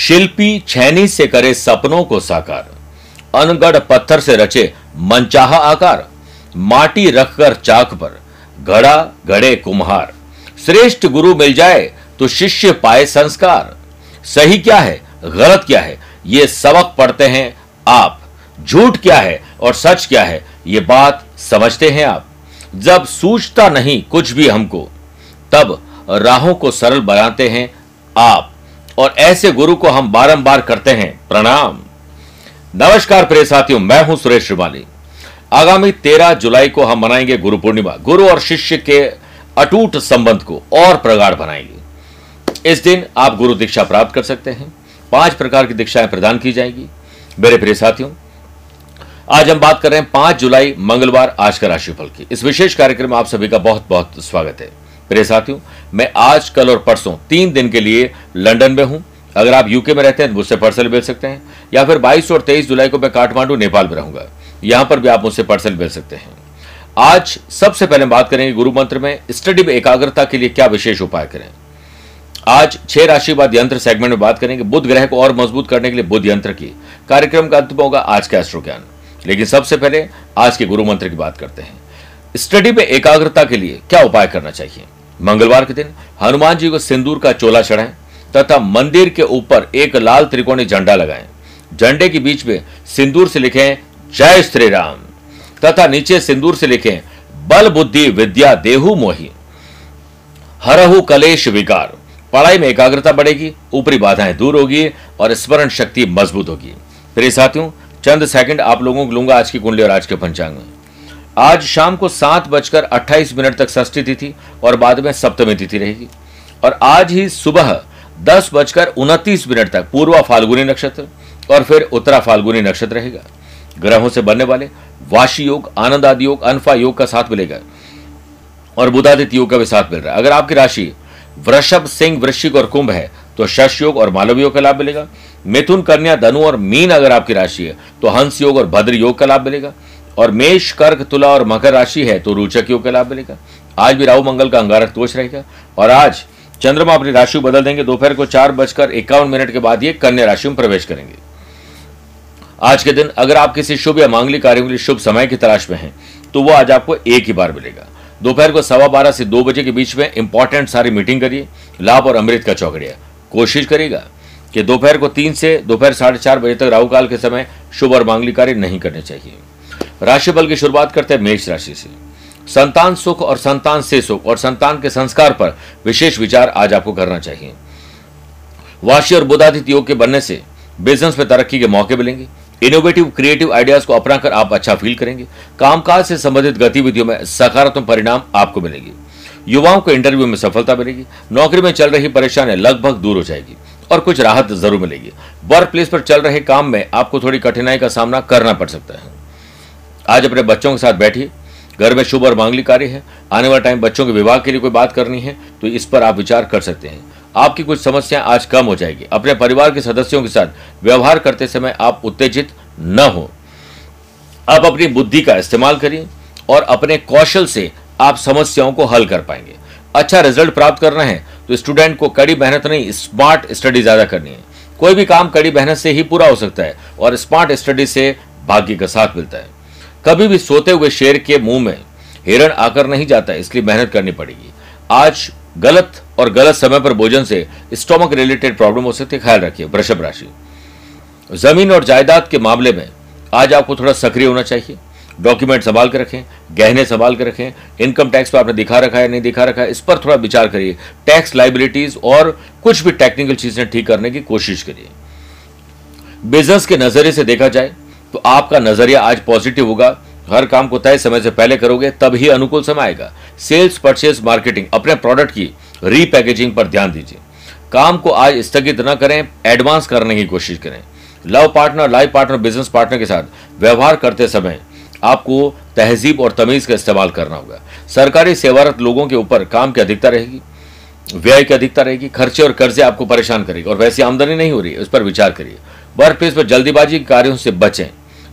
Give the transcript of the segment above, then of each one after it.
शिल्पी छैनी से करे सपनों को साकार। अनगढ़ पत्थर से रचे मनचाहा आकार। माटी रखकर चाक पर घड़ा घड़े कुम्हार। श्रेष्ठ गुरु मिल जाए तो शिष्य पाए संस्कार। सही क्या है, गलत क्या है, ये सबक पढ़ते हैं आप। झूठ क्या है और सच क्या है, ये बात समझते हैं आप। जब सूझता नहीं कुछ भी हमको, तब राहों को सरल बनाते हैं आप। और ऐसे गुरु को हम बारंबार करते हैं। प्रणाम। नमस्कार प्रिय साथियों, मैं हूँ सुरेश श्रिवाली। आगामी 13 जुलाई को हम मनाएँगे गुरु पूर्णिमा। गुरु और शिष्य के अटूट संबंध को और प्रगाढ़ बनाएँगे। इस दिन आप गुरु दीक्षा प्राप्त कर सकते हैं। पाँच प्रकार की दीक्षाएँ प्रदान की जाएगी। मेरे प्रिय साथियों, आज हम बात कर रहे हैं पाँच जुलाई मंगलवार आज का राशिफल की। इस विशेष कार्यक्रम में आप सभी का बहुत बहुत स्वागत है। प्रिय साथियों, मैं आज, कल और परसों तीन दिन के लिए लंदन में हूँ। अगर आप यूके में रहते हैं तो मुझसे पर्सल मिल सकते हैं, या फिर 22 और 23 जुलाई को मैं काठमांडू, नेपाल में रहूँगा। यहाँ पर भी आप मुझसे पर्सल मिल सकते हैं। आज सबसे पहले बात करेंगे गुरु मंत्र में स्टडी में एकाग्रता के लिए क्या विशेष उपाय करें। आज छह राशिवाद यंत्र सेगमेंट में बात करेंगे बुद्ध ग्रह को और मज़बूत करने के लिए बुद्ध यंत्र की। कार्यक्रम का अंत होगा आज का एस्ट्रो ज्ञान लेकिन सबसे पहले आज के गुरु मंत्र की बात करते हैं। स्टडी में एकाग्रता के लिए क्या उपाय करना चाहिए? मंगलवार के दिन हनुमान जी को सिंदूर का चोला चढ़ाएँ तथा मंदिर के ऊपर एक लाल त्रिकोणी झंडा लगाएँ। झंडे के बीच में सिंदूर से लिखें, जय श्री राम तथा नीचे सिंदूर से लिखें, बल बुद्धि विद्या देहु मोही। हरहु कलेश विकार। पढ़ाई में एकाग्रता बढ़ेगी, ऊपरी बाधाएँ दूर होगी और स्मरण शक्ति मज़बूत होगी। प्रिय साथियों, चंद सेकंड आप लोगों को लूँगा आज की कुंडली और आज के पंचांग में। आज शाम को सात बजकर अट्ठाईस मिनट तक षष्ठी तिथि और बाद में सप्तमी तिथि रहेगी। और आज ही सुबह दस बजकर उनतीस मिनट तक पूर्वा फाल्गुनी नक्षत्र और फिर उत्तरा फाल्गुनी नक्षत्र रहेगा। ग्रहों से बनने वाले वाशी योग, आनंद आदि योग, अनफा योग का साथ मिलेगा और बुधादित्य योग का भी साथ मिल रहा है। अगर आपकी राशि वृषभ, सिंह, वृश्चिक और कुंभ है तो शश योग और मालव योग का लाभ मिलेगा। मिथुन, कन्या, धनु और मीन अगर आपकी राशि है तो हंस योग और भद्र योग का लाभ मिलेगा। और मेष, कर्क, तुला और मकर राशि है तो रोचक योग का लाभ मिलेगा। आज भी राहु, मंगल का अंगारक दोष रहेगा। और आज चंद्रमा अपनी राशि बदल देंगे। दोपहर को चार बजकर इक्यावन मिनट के बाद ये कन्या राशि में प्रवेश करेंगे। आज के दिन अगर आप किसी शुभ या मांगलिक कार्यों के लिए शुभ समय की तलाश में हैं तो वो आज आपको एक ही बार मिलेगा। दोपहर को सवा बारह से दो बजे के बीच में इंपॉर्टेंट सारी मीटिंग करिए। लाभ और अमृत का चौकड़िया कोशिश करेगा कि दोपहर को तीन से दोपहर साढ़े चार बजे तक राहुकाल के समय शुभ और मांगलिक कार्य नहीं करने चाहिए। राशिफल की शुरुआत करते हैं मेष राशि से। संतान सुख और संतान से सुख और संतान के संस्कार पर विशेष विचार आज आपको करना चाहिए। वाशी और बुधादित्य योग के बनने से बिज़नेस में तरक्की के मौके मिलेंगे। इनोवेटिव क्रिएटिव आइडियाज़ को अपनाकर आप अच्छा फील करेंगे। कामकाज से संबंधित गतिविधियों में सकारात्मक परिणाम आपको मिलेंगे। युवाओं को इंटरव्यू में सफलता मिलेगी। नौकरी में चल रही परेशानी लगभग दूर हो जाएगी और कुछ राहत ज़रूर मिलेगी। वर्क प्लेस पर चल रहे काम में आपको थोड़ी कठिनाई का सामना करना पड़ सकता है। आज अपने बच्चों के साथ बैठिए। घर में शुभ और मांगलिक कार्य है। आने वाला टाइम बच्चों के विवाह के लिए कोई बात करनी है तो इस पर आप विचार कर सकते हैं। आपकी कुछ समस्याएँ आज कम हो जाएगी। अपने परिवार के सदस्यों के साथ व्यवहार करते समय आप उत्तेजित न हो। आप अपनी बुद्धि का इस्तेमाल करिए और अपने कौशल से आप समस्याओं को हल कर पाएँगे। अच्छा रिज़ल्ट प्राप्त करना है तो स्टूडेंट को कड़ी मेहनत नहीं स्मार्ट स्टडी ज़्यादा करनी है। कोई भी काम कड़ी मेहनत से ही पूरा हो सकता है और स्मार्ट स्टडी से भाग्य का साथ मिलता है। कभी भी सोते हुए शेर के मुँह में हिरण आकर नहीं जाता, इसलिए मेहनत करनी पड़ेगी। आज गलत और गलत समय पर भोजन से स्टोमक रिलेटेड प्रॉब्लम हो सकती है, ख्याल रखिए, वृषभ राशि। ज़मीन और जायदाद के मामले में आज आपको थोड़ा सक्रिय होना चाहिए। डॉक्यूमेंट संभाल के रखें, गहने संभाल के रखें इनकम टैक्स पर आपने दिखा रखा है, नहीं दिखा रखा है, इस पर थोड़ा विचार करिए। टैक्स लाइबिलिटीज और कुछ भी टेक्निकल चीज़ें ठीक करने की कोशिश करिए। बिज़नेस के नज़रिए से देखा जाए तो आपका नज़रिया आज पॉजिटिव होगा। हर काम को तय समय से पहले करोगे तब ही अनुकूल समय आएगा। सेल्स परचेस मार्केटिंग अपने प्रोडक्ट की रीपैकेजिंग पर ध्यान दीजिए। काम को आज स्थगित न करें एडवांस करने की कोशिश करें। Love partner life partner business partner के साथ व्यवहार करते समय आपको तहजीब और तमीज का इस्तेमाल करना होगा। सरकारी सेवारत लोगों के ऊपर काम की अधिकता रहेगी, व्यय की अधिकता रहेगी, खर्चे और कर्जे आपको परेशान करेगी और वैसी आमदनी नहीं हो रही है, उस पर विचार करिए। वर्क प्लेस पर जल्दीबाजी कार्यों से बचें।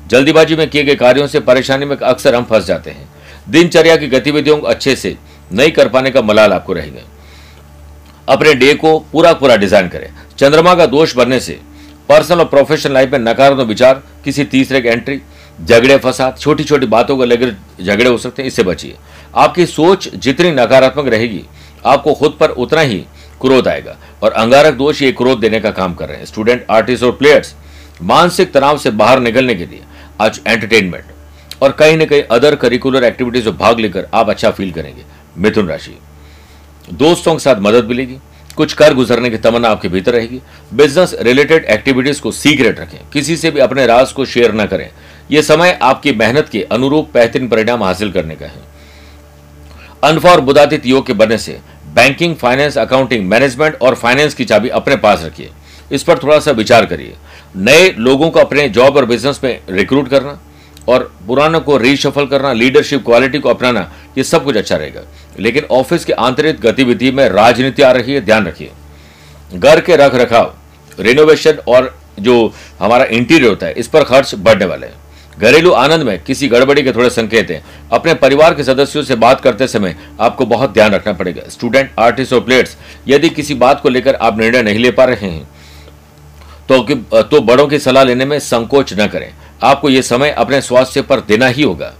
जल्दीबाजी में किए गए कार्यों से परेशानी में अक्सर हम फंस जाते हैं। दिनचर्या की गतिविधियों को अच्छे से नहीं कर पाने का मलाल आपको रहेगा अपने डे को पूरा पूरा डिज़ाइन करें। चंद्रमा का दोष बनने से पर्सनल और प्रोफेशनल लाइफ में नकारात्मक विचार, किसी तीसरे की एंट्री, झगड़े, फसाद छोटी छोटी बातों को लेकर झगड़े हो सकते हैं, इससे बचिए। आपकी सोच जितनी नकारात्मक रहेगी, आपको खुद पर उतना ही क्रोध आएगा। और अंगारक दोष ये क्रोध देने का काम कर रहे हैं। स्टूडेंट, आर्टिस्ट और प्लेयर्स, मानसिक तनाव से बाहर निकलने के लिए आज एंटरटेनमेंट और कहीं ना कहीं अदर करिकुलर एक्टिविटीज़ में भाग लेकर आप अच्छा फील करेंगे। मिथुन राशि। दोस्तों के साथ मदद मिलेगी, कुछ कर गुजरने की तमन्ना आपके भीतर रहेगी। बिज़नेस रिलेटेड एक्टिविटीज़ को सीक्रेट रखें, किसी से भी अपने राज को शेयर न करें। यह समय आपकी मेहनत के अनुरूप बेहतरीन परिणाम हासिल करने का है। अनफा और बुदातित योग के बनने से बैंकिंग फाइनेंस अकाउंटिंग मैनेजमेंट और फाइनेंस की चाबी अपने पास रखिए। इस पर थोड़ा सा विचार करिए। नए लोगों को अपने जॉब और बिज़नेस में रिक्रूट करना और पुरानों को रीशफल करना लीडरशिप क्वालिटी को अपनाना, ये सब कुछ अच्छा रहेगा। लेकिन ऑफ़िस के आंतरिक गतिविधि में राजनीति आ रही है, ध्यान रखिए। घर के रख रखाव रिनोवेशन और जो हमारा इंटीरियर होता है, इस पर खर्च बढ़ने वाले हैं। घरेलू आनंद में किसी गड़बड़ी के थोड़े संकेत हैं। अपने परिवार के सदस्यों से बात करते समय आपको बहुत ध्यान रखना पड़ेगा। स्टूडेंट आर्टिस्ट और प्लेयर्स यदि किसी बात को लेकर आप निर्णय नहीं ले पा रहे हैं तो तो बड़ों की सलाह लेने में संकोच न करें। आपको यह समय अपने स्वास्थ्य पर देना ही होगा।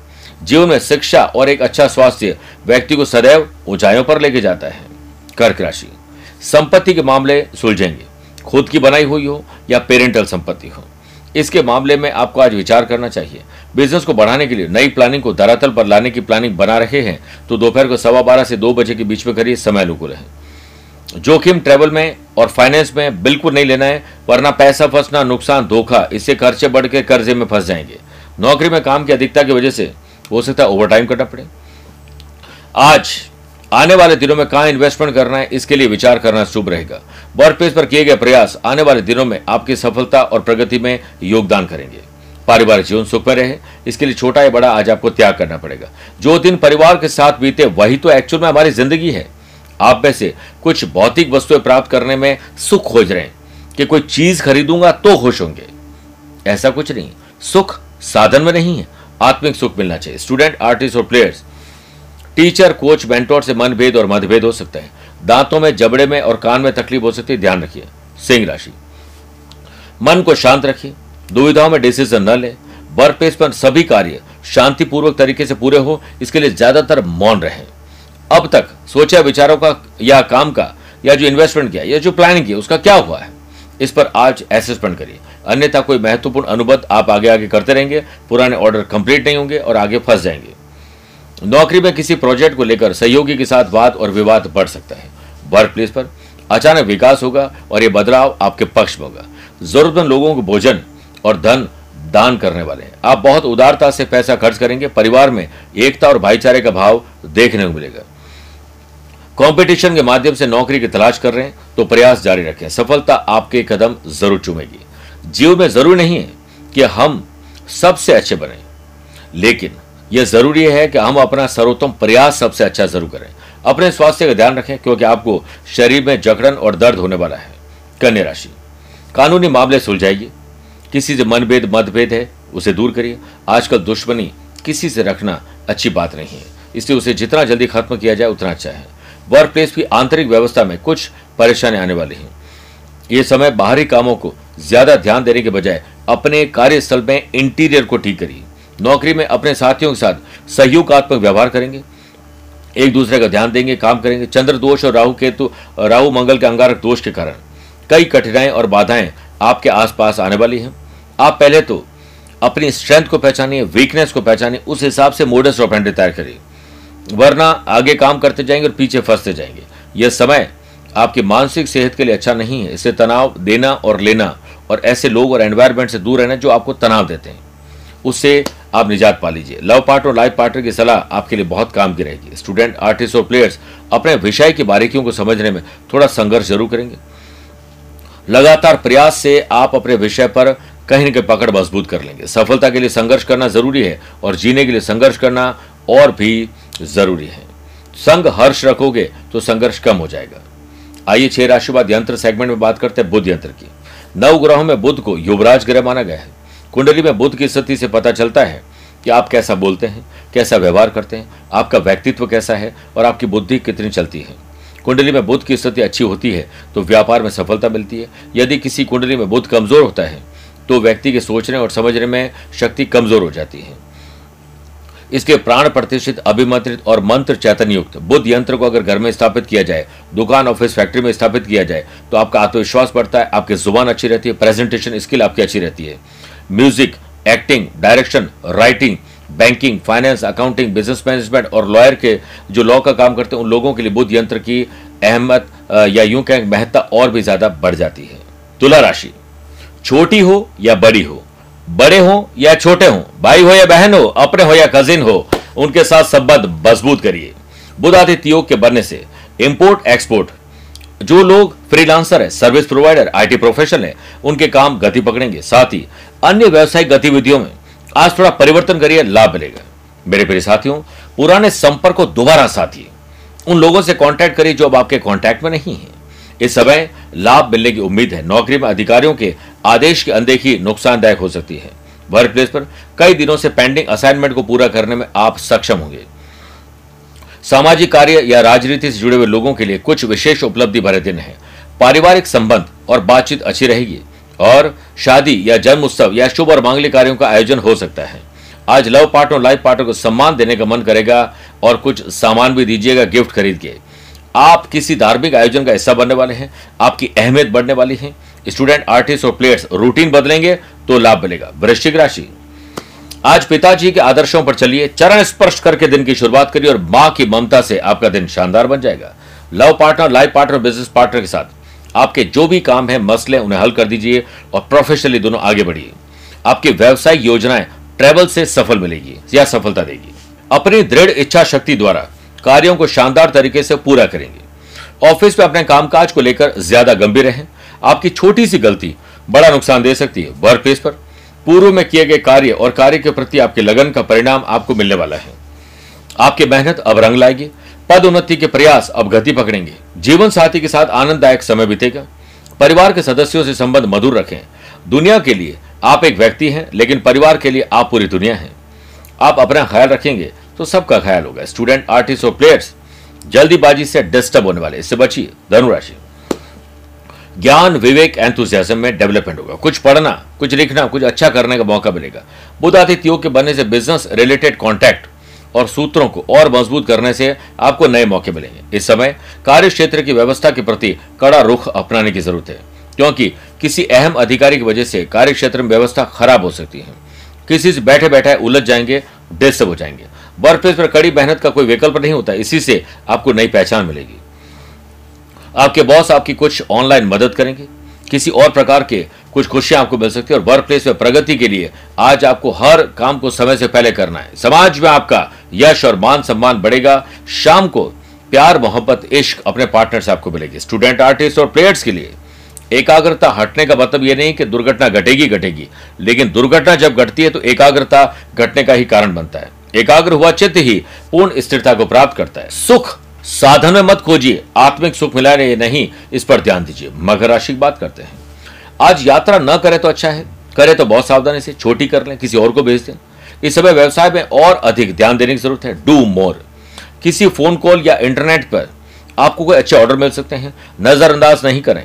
जीवन में शिक्षा और एक अच्छा स्वास्थ्य व्यक्ति को सदैव ऊंचाइयों पर लेके जाता है। कर्क राशि। संपत्ति के मामले सुलझेंगे। खुद की बनाई हुई हो या पेरेंटल संपत्ति हो। इसके मामले में आपको आज विचार करना चाहिए। बिज़नेस को बढ़ाने के लिए नई प्लानिंग को धरातल पर लाने की प्लानिंग बना रहे हैं तो दोपहर को सवा बारह से दो बजे के बीच में करिए समय अनुकूल है। जोखिम ट्रेवल में और फाइनेंस में बिल्कुल नहीं लेना है, वरना पैसा फंसना, नुकसान, धोखा, इससे खर्चे बढ़ के कर्जे में फंस जाएँगे। नौकरी में काम की अधिकता की वजह से हो सकता है ओवर टाइम करना पड़े। आज, आने वाले दिनों में कहाँ इन्वेस्टमेंट करना है, इसके लिए विचार करना शुभ रहेगा। वर्क प्लेस पर किए गए प्रयास आने वाले दिनों में आपकी सफलता और प्रगति में योगदान करेंगे। पारिवारिक जीवन सुख में रहे, इसके लिए छोटा या बड़ा आज आपको त्याग करना पड़ेगा। जो दिन परिवार के साथ बीते, वही तो एक्चुअल में हमारी ज़िंदगी है। आप में से कुछ भौतिक वस्तुएँ प्राप्त करने में सुख खोज रहे हैं कि कोई चीज़ खरीदूँगा तो खुश होंगे। ऐसा कुछ नहीं। सुख साधन में नहीं है, आत्मिक सुख मिलना चाहिए। स्टूडेंट आर्टिस्ट और प्लेयर्स टीचर कोच मेंटोर से मनभेद और मतभेद हो सकता है। दांतों में, जबड़े में और कान में तकलीफ़ हो सकती है, ध्यान रखिए। सिंह राशि। मन को शांत रखिए। दुविधाओं में डिसीज़न न ले। वर्क प्लेस पर सभी कार्य शांतिपूर्वक तरीके से पूरे हो। इसके लिए ज़्यादातर मौन रहे। अब तक सोचा विचारों का या काम का या जो इन्वेस्टमेंट किया, या जो प्लानिंग किया, उसका क्या हुआ है? इस पर आज एसेसमेंट करिए। अन्यथा कोई महत्वपूर्ण अनुबंध आप आगे आगे करते रहेंगे, पुराने ऑर्डर कंप्लीट नहीं होंगे और आगे फंस जाएँगे। नौकरी में किसी प्रोजेक्ट को लेकर सहयोगी के साथ वाद और विवाद बढ़ सकता है। वर्क प्लेस पर अचानक विकास होगा और यह बदलाव आपके पक्ष में होगा। जरूरतमंद लोगों को भोजन और धन दान करने वाले हैं। आप बहुत उदारता से पैसा खर्च करेंगे, परिवार में एकता और भाईचारे का भाव देखने को मिलेगा। कंपटीशन के माध्यम से नौकरी की तलाश कर रहे हैं तो प्रयास जारी रखें। सफलता आपके कदम ज़रूर चुमेगी। जीव में ज़रूरी नहीं है कि हम सबसे अच्छे बने, लेकिन यह ज़रूरी है कि हम अपना सर्वोत्तम प्रयास सबसे अच्छा ज़रूर करें। अपने स्वास्थ्य का ध्यान रखें, क्योंकि आपको शरीर में जकड़न और दर्द होने वाला है। कन्या राशि, कानूनी मामले सुलझाइए। किसी से मनभेद, मतभेद है, उसे दूर करिए। आजकल दुश्मनी किसी से रखना अच्छी बात नहीं है। इसलिए उसे जितना जल्दी खत्म किया जाए, उतना अच्छा है। वर्क प्लेस की आंतरिक व्यवस्था में कुछ परेशानी आने वाली हैं। ये समय बाहरी कामों को ज़्यादा ध्यान देने के बजाय अपने कार्यस्थल में इंटीरियर को ठीक करिए। नौकरी में अपने साथियों के साथ सहयोगात्मक व्यवहार करेंगे। एक दूसरे का ध्यान देंगे, काम करेंगे। चंद्र दोष और राहु केतु, राहु मंगल के अंगारक दोष के कारण। कई कठिनाई और बाधाएँ आपके आसपास आने वाली हैं। आप पहले तो अपनी स्ट्रेंथ को पहचानिए वीकनेस को पहचानिए, उस हिसाब से मोडस ऑपरेंडी तैयार करिए। वरना आगे काम करते जाएँगे और पीछे फंसते जाएँगे। यह समय आपकी मानसिक सेहत के लिए अच्छा नहीं है। इसे तनाव देना और लेना और ऐसे लोग और एनवायरमेंट से दूर रहना जो आपको तनाव देते हैं। उससे आप निजात पा लीजिए। लव पार्टनर और लाइफ पार्टनर की सलाह आपके लिए बहुत काम की रहेगी। स्टूडेंट आर्टिस्ट और प्लेयर्स अपने विषय की बारीकियों को समझने में थोड़ा संघर्ष ज़रूर करेंगे। लगातार प्रयास से आप अपने विषय पर कहीं न कहीं पकड़ मज़बूत कर लेंगे। सफलता के लिए संघर्ष करना ज़रूरी है और जीने के लिए संघर्ष करना और भी ज़रूरी है। संग हर्ष रखोगे तो संघर्ष कम हो जाएगा। आइए छह राशिवाद यंत्र सेगमेंट में बात करते हैं बुद्ध यंत्र की। नव ग्रहों में बुद्ध को युवराज ग्रह माना गया है। कुंडली में बुद्ध की स्थिति से पता चलता है कि आप कैसा बोलते हैं, कैसा व्यवहार करते हैं, आपका व्यक्तित्व कैसा है और आपकी बुद्धि कितनी चलती है। कुंडली में बुद्ध की स्थिति अच्छी होती है तो व्यापार में सफलता मिलती है। यदि किसी कुंडली में बुद्ध कमज़ोर होता है तो व्यक्ति के सोचने और समझने में शक्ति कमज़ोर हो जाती है। इसके प्राण प्रतिष्ठित, अभिमंत्रित और मंत्र चैतन्य युक्त बुद्ध यंत्र को अगर घर में स्थापित किया जाए, दुकान, ऑफ़िस, फैक्ट्री में स्थापित किया जाए तो आपका आत्मविश्वास बढ़ता है, आपकी ज़ुबान अच्छी रहती है, प्रेजेंटेशन स्किल आपकी अच्छी रहती है। Music, acting, direction, writing, banking, finance, accounting, business management और लॉयर के जो लॉ का काम करते हैं, उन लोगों के लिए बुद्ध यंत्र की अहमत या यूँ कहें, महत्ता और भी ज़्यादा बढ़ जाती है। तुला राशि, छोटी हो या बड़ी हो बड़े हो या छोटे हो, भाई हो या बहन हो, अपने हो या कजिन हो, उनके साथ संबंध मज़बूत करिए। बुध आदित्य योग के बनने से इंपोर्ट एक्सपोर्ट जो लोग फ्रीलांसर है सर्विस प्रोवाइडर आईटी प्रोफेशनल है, उनके काम गति पकड़ेंगे। साथ ही अन्य व्यवसायिक गतिविधियों में आज थोड़ा परिवर्तन करिए, लाभ मिलेगा। मेरे प्रिय साथियों, पुराने संपर्क को दोबारा साथिए। उन लोगों से कांटेक्ट करिए जो अब आपके कांटेक्ट में नहीं है। इस समय लाभ मिलने की उम्मीद है। नौकरी में अधिकारियों के आदेश की अनदेखी नुकसानदायक हो सकती है। वर्क प्लेस पर कई दिनों से पेंडिंग असाइनमेंट को पूरा करने में आप सक्षम होंगे। सामाजिक कार्य या राजनीति से जुड़े हुए लोगों के लिए कुछ विशेष उपलब्धि भरे दिन है। पारिवारिक संबंध और बातचीत अच्छी रहेगी और शादी या जन्म उत्सव या शुभ और मांगलिक कार्यों का आयोजन हो सकता है। आज लव पार्टनर लाइफ पार्टनर को सम्मान देने का मन करेगा और कुछ सामान भी दीजिएगा गिफ्ट खरीद के। आप किसी धार्मिक आयोजन का हिस्सा बनने वाले हैं, आपकी अहमियत बढ़ने वाली है स्टूडेंट आर्टिस्ट और प्लेयर्स रूटीन बदलेंगे तो लाभ मिलेगा। वृश्चिक राशि। आज पिताजी के आदर्शों पर चलिए, चरण स्पर्श करके दिन की शुरुआत करिए और माँ की ममता से आपका दिन शानदार बन जाएगा। Love partner life partner business partner के साथ आपके जो भी काम है, मसले उन्हें हल कर दीजिए और प्रोफेशनली दोनों आगे बढ़िए। आपकी व्यवसायिक योजनाएँ ट्रेवल से सफल मिलेगी या सफलता देगी। अपनी दृढ़ इच्छा शक्ति द्वारा कार्यों को शानदार तरीके से पूरा करेंगे। ऑफ़िस में अपने कामकाज को लेकर ज़्यादा गंभीर रहें। आपकी छोटी सी गलती बड़ा नुकसान दे सकती है। वर्क प्लेस पर। पूर्व में किए गए कार्य और कार्य के प्रति आपके लगन का परिणाम आपको मिलने वाला है। आपकी मेहनत अब रंग लाएगी। पद उन्नति के प्रयास अब गति पकड़ेंगे। जीवन साथी के साथ आनंददायक समय बीतेगा। परिवार के सदस्यों से संबंध मधुर रखें। दुनिया के लिए आप एक व्यक्ति हैं, लेकिन परिवार के लिए आप पूरी दुनिया हैं। आप अपना ख्याल रखेंगे। तो सबका ख्याल होगा। स्टूडेंट आर्टिस्ट और प्लेयर्स जल्दीबाजी से डिस्टर्ब होने वाले इससे बचिए, धनुराशि। ज्ञान, विवेक एंथुजियाज्म में डेवलपमेंट होगा। कुछ पढ़ना, कुछ लिखना, कुछ अच्छा करने का मौका मिलेगा। बुध आदित्य योग के बनने से बिज़नेस रिलेटेड कॉन्टैक्ट और सूत्रों को और मज़बूत करने से आपको नए मौके मिलेंगे। इस समय कार्य क्षेत्र की व्यवस्था के प्रति कड़ा रुख अपनाने की ज़रूरत है, क्योंकि किसी अहम अधिकारी की वजह से कार्य क्षेत्र में व्यवस्था खराब हो सकती है। किसी से बैठे बैठे उलझ जाएँगे डिस्टर्ब हो जाएँगे। वर्क प्लेस पर कड़ी मेहनत का कोई विकल्प नहीं होता, इसी से आपको नई पहचान मिलेगी। आपके बॉस आपकी कुछ ऑनलाइन मदद करेंगे, किसी और प्रकार के कुछ खुशियाँ आपको मिल सकती है और वर्क प्लेस में प्रगति के लिए आज आपको हर काम को समय से पहले करना है। समाज में आपका यश और मान सम्मान बढ़ेगा, शाम को प्यार, मोहब्बत, इश्क अपने पार्टनर से आपको मिलेगी। स्टूडेंट आर्टिस्ट और प्लेयर्स के लिए एकाग्रता हटने का मतलब यह नहीं कि दुर्घटना घटेगी घटेगी, लेकिन दुर्घटना जब घटती है तो एकाग्रता घटने का ही कारण बनता है। एकाग्र हुआ चित्त ही पूर्ण स्थिरता को प्राप्त करता है। सुख साधन में मत खोजिए, आत्मिक सुख मिला रहे नहीं, इस पर ध्यान दीजिए। मकर राशि की बात करते हैं। आज यात्रा न करें तो अच्छा है, करें तो बहुत सावधानी से, छोटी कर लें, किसी और को भेज दें। इस समय व्यवसाय में और अधिक ध्यान देने की ज़रूरत है। Do more. किसी फ़ोन कॉल या इंटरनेट पर आपको कोई अच्छे ऑर्डर मिल सकते हैं। नजरअंदाज नहीं करें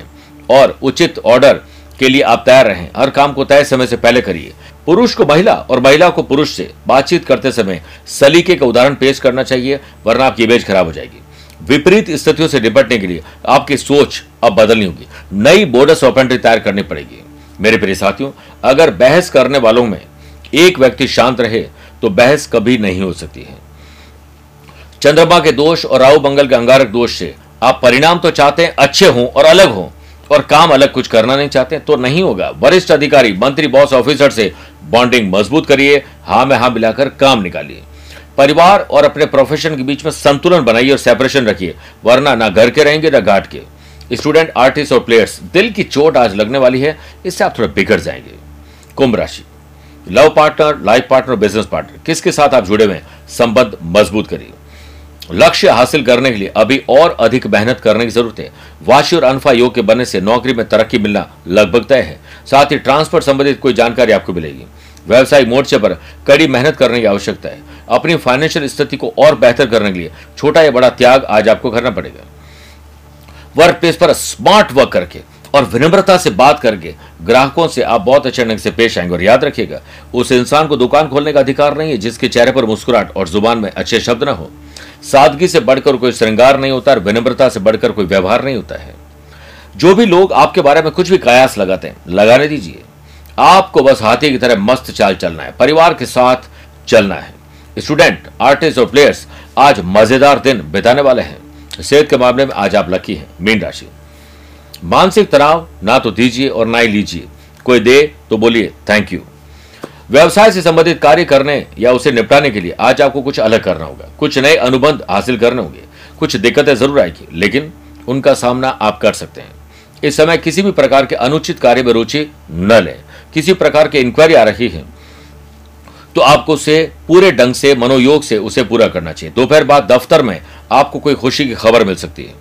और उचित ऑर्डर के लिए आप तैयार रहें। हर काम को तय समय से पहले करिए। पुरुष को महिला और महिला को पुरुष से बातचीत करते समय सलीके का उदाहरण पेश करना चाहिए, वरना आपकी इमेज खराब हो जाएगी। विपरीत स्थितियों से निपटने के लिए आपकी सोच अब बदलनी होगी। नई बोर्डस ऑपेंट्री तैयार करनी पड़ेगी। मेरे प्रिय साथियों, अगर बहस करने वालों में एक व्यक्ति शांत रहे तो बहस कभी नहीं हो सकती है। चंद्रमा के दोष और राहु मंगल के अंगारक दोष से आप परिणाम तो चाहते हैं, अच्छे हों और अलग हों और काम अलग कुछ करना नहीं चाहते तो नहीं होगा। वरिष्ठ अधिकारी, मंत्री बॉस ऑफिसर से बॉन्डिंग मज़बूत करिए। हाँ में हाँ मिलाकर काम निकालिए। परिवार और अपने प्रोफेशन के बीच में संतुलन बनाइए और सेपरेशन रखिए। वरना ना घर के रहेंगे, ना घाट के। स्टूडेंट आर्टिस्ट और प्लेयर्स दिल की चोट आज लगने वाली है। इससे आप थोड़ा बिगड़ जाएँगे। कुंभ राशि। Love partner life partner business partner किसके साथ आप जुड़े हुए संबंध मज़बूत करिए। लक्ष्य हासिल करने के लिए अभी और अधिक मेहनत करने की ज़रूरत है। वाशी और अनफा योग के बनने से नौकरी में तरक्की मिलना लगभग तय है। साथ ही ट्रांसपोर्ट संबंधित कोई जानकारी आपको मिलेगी। व्यवसायिक मोर्चे पर कड़ी मेहनत करने की आवश्यकता है। अपनी फाइनेंशियल स्थिति को और बेहतर करने के लिए छोटा या बड़ा त्याग आज आपको करना पड़ेगा। वर्क प्लेस पर स्मार्ट वर्क करके और विनम्रता से बात करके ग्राहकों से आप बहुत अच्छे ढंग से पेश आएँगे और याद रखिएगा, उस इंसान को दुकान खोलने का अधिकार नहीं है जिसके चेहरे पर मुस्कुराहट और ज़ुबान में अच्छे शब्द ना हो। सादगी से बढ़कर कोई श्रृंगार नहीं होता और विनम्रता से बढ़कर कोई व्यवहार नहीं होता है। जो भी लोग आपके बारे में कुछ भी कयास लगाते हैं, लगाने दीजिए। आपको बस हाथी की तरह मस्त चाल चलना है, परिवार के साथ चलना है। स्टूडेंट, आर्टिस्ट और प्लेयर्स, आज मज़ेदार दिन बिताने वाले हैं। सेहत के मामले में आज आप लकी हैं, मीन राशि। मानसिक तनाव ना तो दीजिए और ना ही लीजिए। कोई दे तो बोलिए, थैंक यू। व्यवसाय से संबंधित कार्य करने या उसे निपटाने के लिए आज आपको कुछ अलग करना होगा। कुछ नए अनुबंध हासिल करने होंगे। कुछ दिक्कतें ज़रूर आएगी, लेकिन उनका सामना आप कर सकते हैं। इस समय किसी भी प्रकार के अनुचित कार्य में रुचि न लें। किसी प्रकार की इंक्वायरी आ रही है तो आपको उसे पूरे ढंग से, मनोयोग से उसे पूरा करना चाहिए। दोपहर बाद दफ्तर में आपको कोई खुशी की खबर मिल सकती है।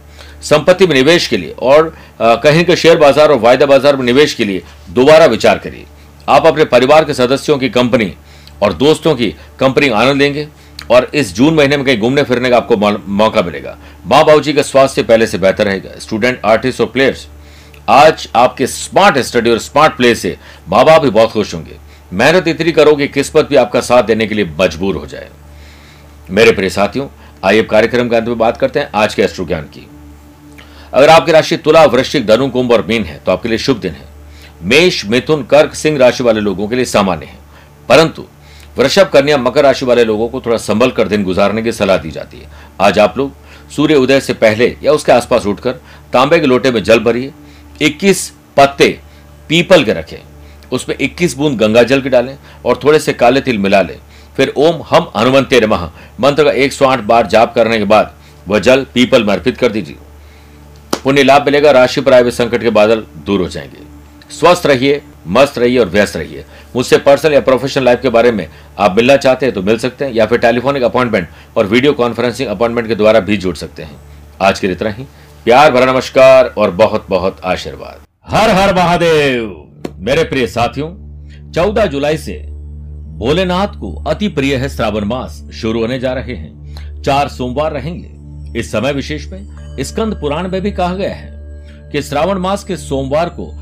संपत्ति में निवेश के लिए और कहीं के शेयर बाज़ार और वायदा बाज़ार में निवेश के लिए दोबारा विचार करिए। आप अपने परिवार के सदस्यों की कंपनी और दोस्तों की कंपनी आनंद लेंगे और इस जून महीने में कहीं घूमने फिरने का आपको मौका मिलेगा। माँ बाबू जी का स्वास्थ्य पहले से बेहतर रहेगा। स्टूडेंट आर्टिस्ट और प्लेयर्स आज आपके स्मार्ट स्टडी और स्मार्ट प्ले से माँ बाप भी बहुत खुश होंगे। मेहनत इतनी करो कि किस्मत भी आपका साथ देने के लिए मजबूर हो जाए। मेरे प्रिय साथियों, आइए कार्यक्रम के अंत में बात करते हैं आज के अश्रु ज्ञान की। अगर आपकी राशि तुला, वृश्चिक, धनु, कुंभ और मीन है तो आपके लिए शुभ दिन है। मेष, मिथुन, कर्क, सिंह राशि वाले लोगों के लिए सामान्य है। परंतु वृषभ, कन्या, मकर राशि वाले लोगों को थोड़ा संभल कर दिन गुजारने की सलाह दी जाती है। आज आप लोग सूर्य उदय से पहले या उसके आसपास उठकर तांबे के लोटे में जल भरिए 21 पत्ते पीपल के रखें, उसमें 21 बूंद गंगा जल के डालें और थोड़े से काले तिल मिला लें। फिर ओम, हम हनुमंते नमः, मंत्र का 108 बार जाप करने के बाद वह जल पीपल में अर्पित कर दीजिए। पुण्य लाभ मिलेगा, राशि पर आए हुए संकट के बादल दूर हो जाएँगे। स्वस्थ रहिए, मस्त रहिए और व्यस्त रहिए। मुझसे पर्सनल या प्रोफेशनल लाइफ के बारे में आप मिलना चाहते हैं तो मिल सकते हैं या फिर टेलीफोनिक अपॉइंटमेंट और वीडियो कॉन्फ्रेंसिंग अपॉइंटमेंट के द्वारा भी जुड़ सकते हैं। आज के लिए इतना ही। प्यार भरा नमस्कार और बहुत बहुत आशीर्वाद। हर हर महादेव। मेरे प्रिय साथियों, चौदह जुलाई से भोलेनाथ को अति प्रिय है श्रावण मास। शुरू होने जा रहे हैं। चार सोमवार रहेंगे। इस समय विशेष में स्कंद पुराण में भी कहा गया है कि श्रावण मास के सोमवार को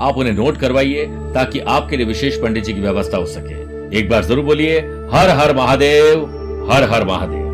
आप उन्हें नोट करवाइए ताकि आपके लिए विशेष पंडित जी की व्यवस्था हो सके। एक बार ज़रूर बोलिए, हर हर महादेव, हर हर महादेव।